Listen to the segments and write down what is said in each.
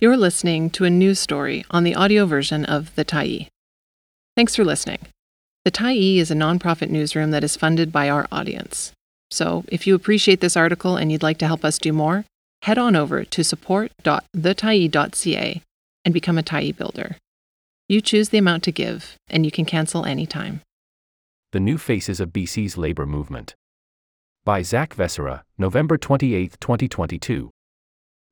You're listening to a news story on the audio version of The Tyee. Thanks for listening. The Tyee is a nonprofit newsroom that is funded by our audience. So, if you appreciate this article and you'd like to help us do more, head on over to support.thetyee.ca and become a Tyee builder. You choose the amount to give, and you can cancel anytime. The New Faces of BC's Labour Movement. By Zak Vescera, November 28, 2022.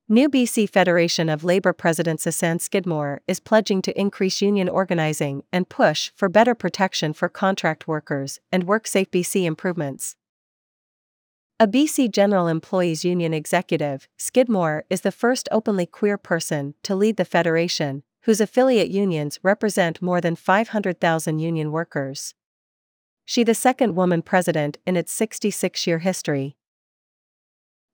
New BC Federation of Labour President Sussanne Skidmore is pledging to increase union organizing and push for better protection for contract workers and WorkSafe BC improvements. A BC General Employees Union executive, Skidmore is the first openly queer person to lead the federation, whose affiliate unions represent more than 500,000 union workers. She the second woman president in its 66-year history.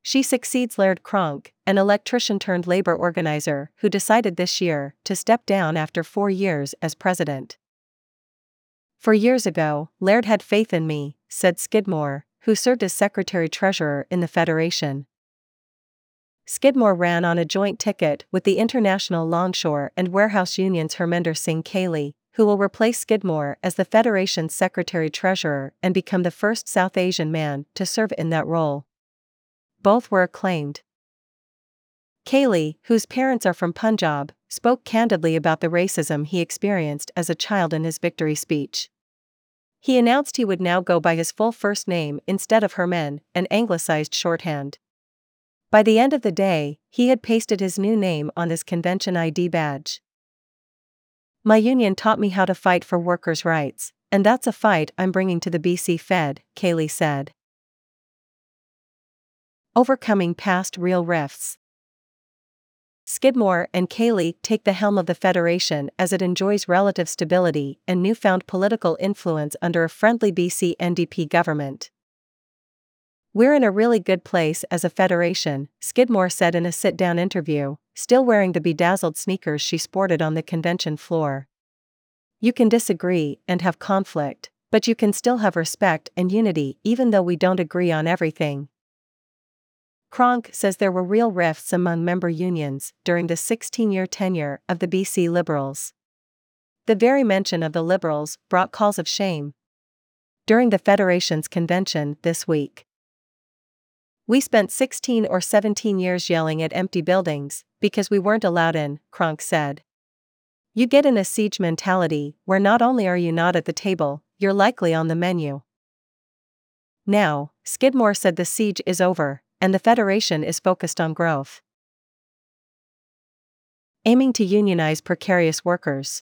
She succeeds Laird Cronk, an electrician turned labor organizer who decided this year to step down after four years as president. Four years ago, Laird had faith in me, said Skidmore, who served as secretary treasurer in the Federation. Skidmore ran on a joint ticket with the International Longshore and Warehouse Union's Hermender Singh Kailley, who will replace Skidmore as the Federation's secretary treasurer and become the first South Asian man to serve in that role both were acclaimed. Kailley, whose parents are from Punjab, spoke candidly about the racism he experienced as a child in his victory speech. He announced he would now go by his full first name instead of Herman, an anglicized shorthand. By the end of the day, he had pasted his new name on his convention ID badge. My union taught me how to fight for workers' rights, and that's a fight I'm bringing to the BC Fed, Kailley said. Overcoming past real rifts. Skidmore and Kailley take the helm of the Federation as it enjoys relative stability and newfound political influence under a friendly BC NDP government. We're in a really good place as a federation, Skidmore said in a sit down interview, still wearing the bedazzled sneakers she sported on the convention floor. You can disagree and have conflict, but you can still have respect and unity even though we don't agree on everything. Cronk says there were real rifts among member unions during the 16 year tenure of the BC Liberals. The very mention of the Liberals brought calls of shame. During the Federation's convention this week, we spent 16 or 17 years yelling at empty buildings because we weren't allowed in, Cronk said. You get in a siege mentality where not only are you not at the table, you're likely on the menu. Now, Skidmore said the siege is over, and the Federation is focused on growth. Aiming to unionize precarious workers.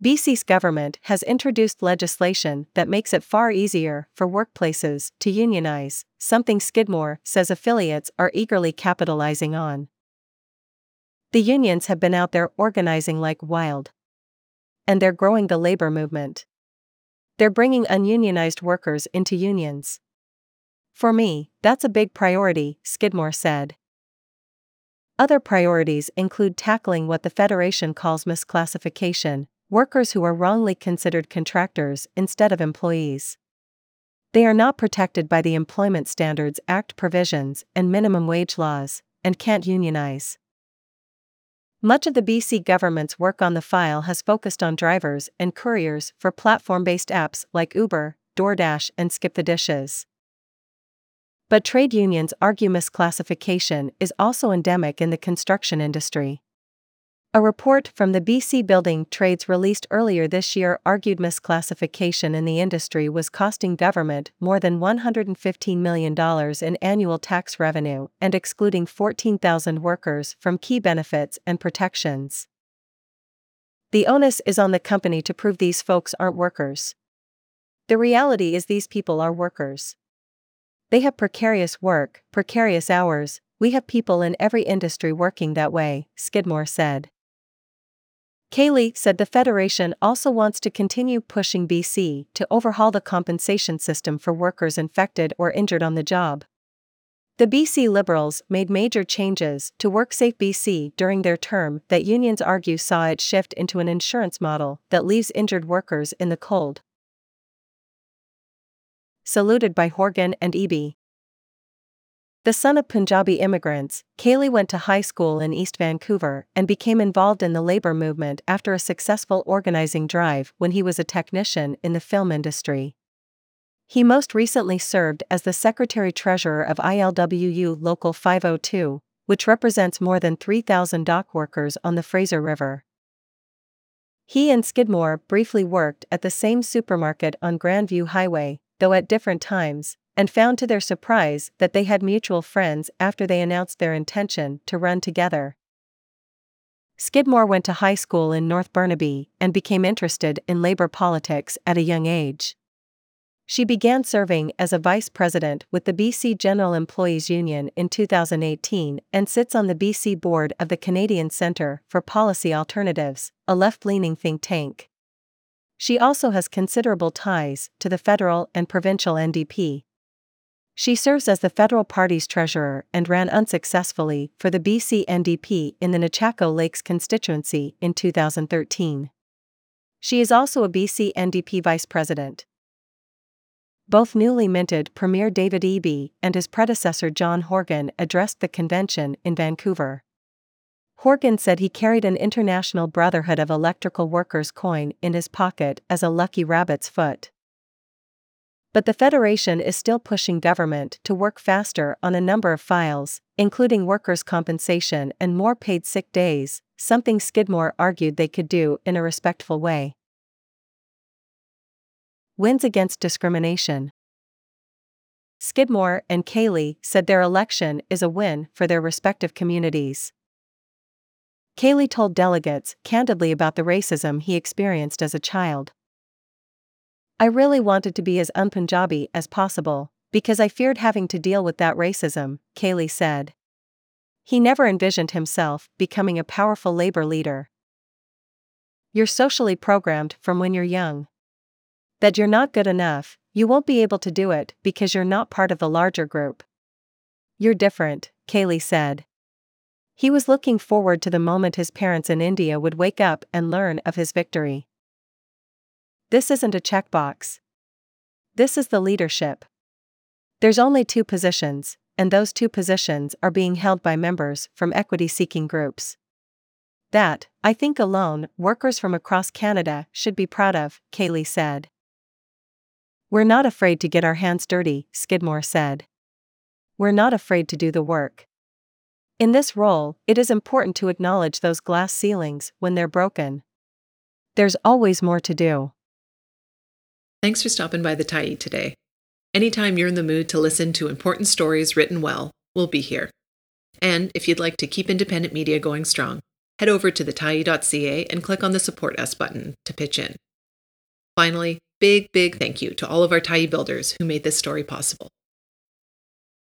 BC's government has introduced legislation that makes it far easier for workplaces to unionize, something Skidmore says affiliates are eagerly capitalizing on. The unions have been out there organizing like wild. And they're growing the labor movement. They're bringing ununionized workers into unions. For me, that's a big priority, Skidmore said. Other priorities include tackling what the Federation calls misclassification workers who are wrongly considered contractors instead of employees. They are not protected by the Employment Standards Act provisions and minimum wage laws, and can't unionize. Much of the BC government's work on the file has focused on drivers and couriers for platform based apps like Uber, DoorDash, and Skip the Dishes. But trade unions argue misclassification is also endemic in the construction industry. A report from the BC Building Trades released earlier this year argued misclassification in the industry was costing government more than $115 million in annual tax revenue and excluding 14,000 workers from key benefits and protections. The onus is on the company to prove these folks aren't workers. The reality is, these people are workers. They have precarious work, precarious hours, we have people in every industry working that way, Skidmore said. Kailley said the Federation also wants to continue pushing BC to overhaul the compensation system for workers infected or injured on the job. The BC Liberals made major changes to WorkSafe BC during their term that unions argue saw it shift into an insurance model that leaves injured workers in the cold saluted by Horgan and Eby. The son of Punjabi immigrants, Kailley went to high school in East Vancouver and became involved in the labor movement after a successful organizing drive when he was a technician in the film industry. He most recently served as the secretary treasurer of ILWU Local 502, which represents more than 3,000 dock workers on the Fraser River. He and Skidmore briefly worked at the same supermarket on Grandview Highway, though at different times, and found to their surprise that they had mutual friends after they announced their intention to run together. Skidmore went to high school in North Burnaby and became interested in labor politics at a young age. She began serving as a vice president with the BC General Employees Union in 2018 and sits on the BC board of the Canadian Centre for Policy Alternatives, a left leaning think tank. She also has considerable ties to the federal and provincial NDP. She serves as the federal party's treasurer and ran unsuccessfully for the BC NDP in the Nechako Lakes constituency in 2013. She is also a BC NDP vice president. Both newly minted Premier David Eby and his predecessor John Horgan addressed the convention in Vancouver. Horgan said he carried an International Brotherhood of Electrical Workers coin in his pocket as a lucky rabbit's foot. But the Federation is still pushing government to work faster on a number of files, including workers' compensation and more paid sick days, something Skidmore argued they could do in a respectful way. Wins against discrimination. Skidmore and Kailley said their election is a win for their respective communities. Kailley told delegates candidly about the racism he experienced as a child. I really wanted to be as unpunjabi as possible, because I feared having to deal with that racism, Kailley said. He never envisioned himself becoming a powerful labor leader. You're socially programmed from when you're young. That you're not good enough, you won't be able to do it because you're not part of the larger group. You're different, Kailley said. He was looking forward to the moment his parents in India would wake up and learn of his victory. This isn't a checkbox. This is the leadership. There's only two positions, and those two positions are being held by members from equity seeking groups. That, I think alone, workers from across Canada should be proud of, Kailley said. We're not afraid to get our hands dirty, Skidmore said. We're not afraid to do the work. In this role, it is important to acknowledge those glass ceilings when they're broken. There's always more to do. Thanks for stopping by the Tyee today. Anytime you're in the mood to listen to important stories written well, we'll be here. And if you'd like to keep independent media going strong, head over to thetyee.ca and click on the Support Us button to pitch in. Finally, big, big thank you to all of our Tyee builders who made this story possible.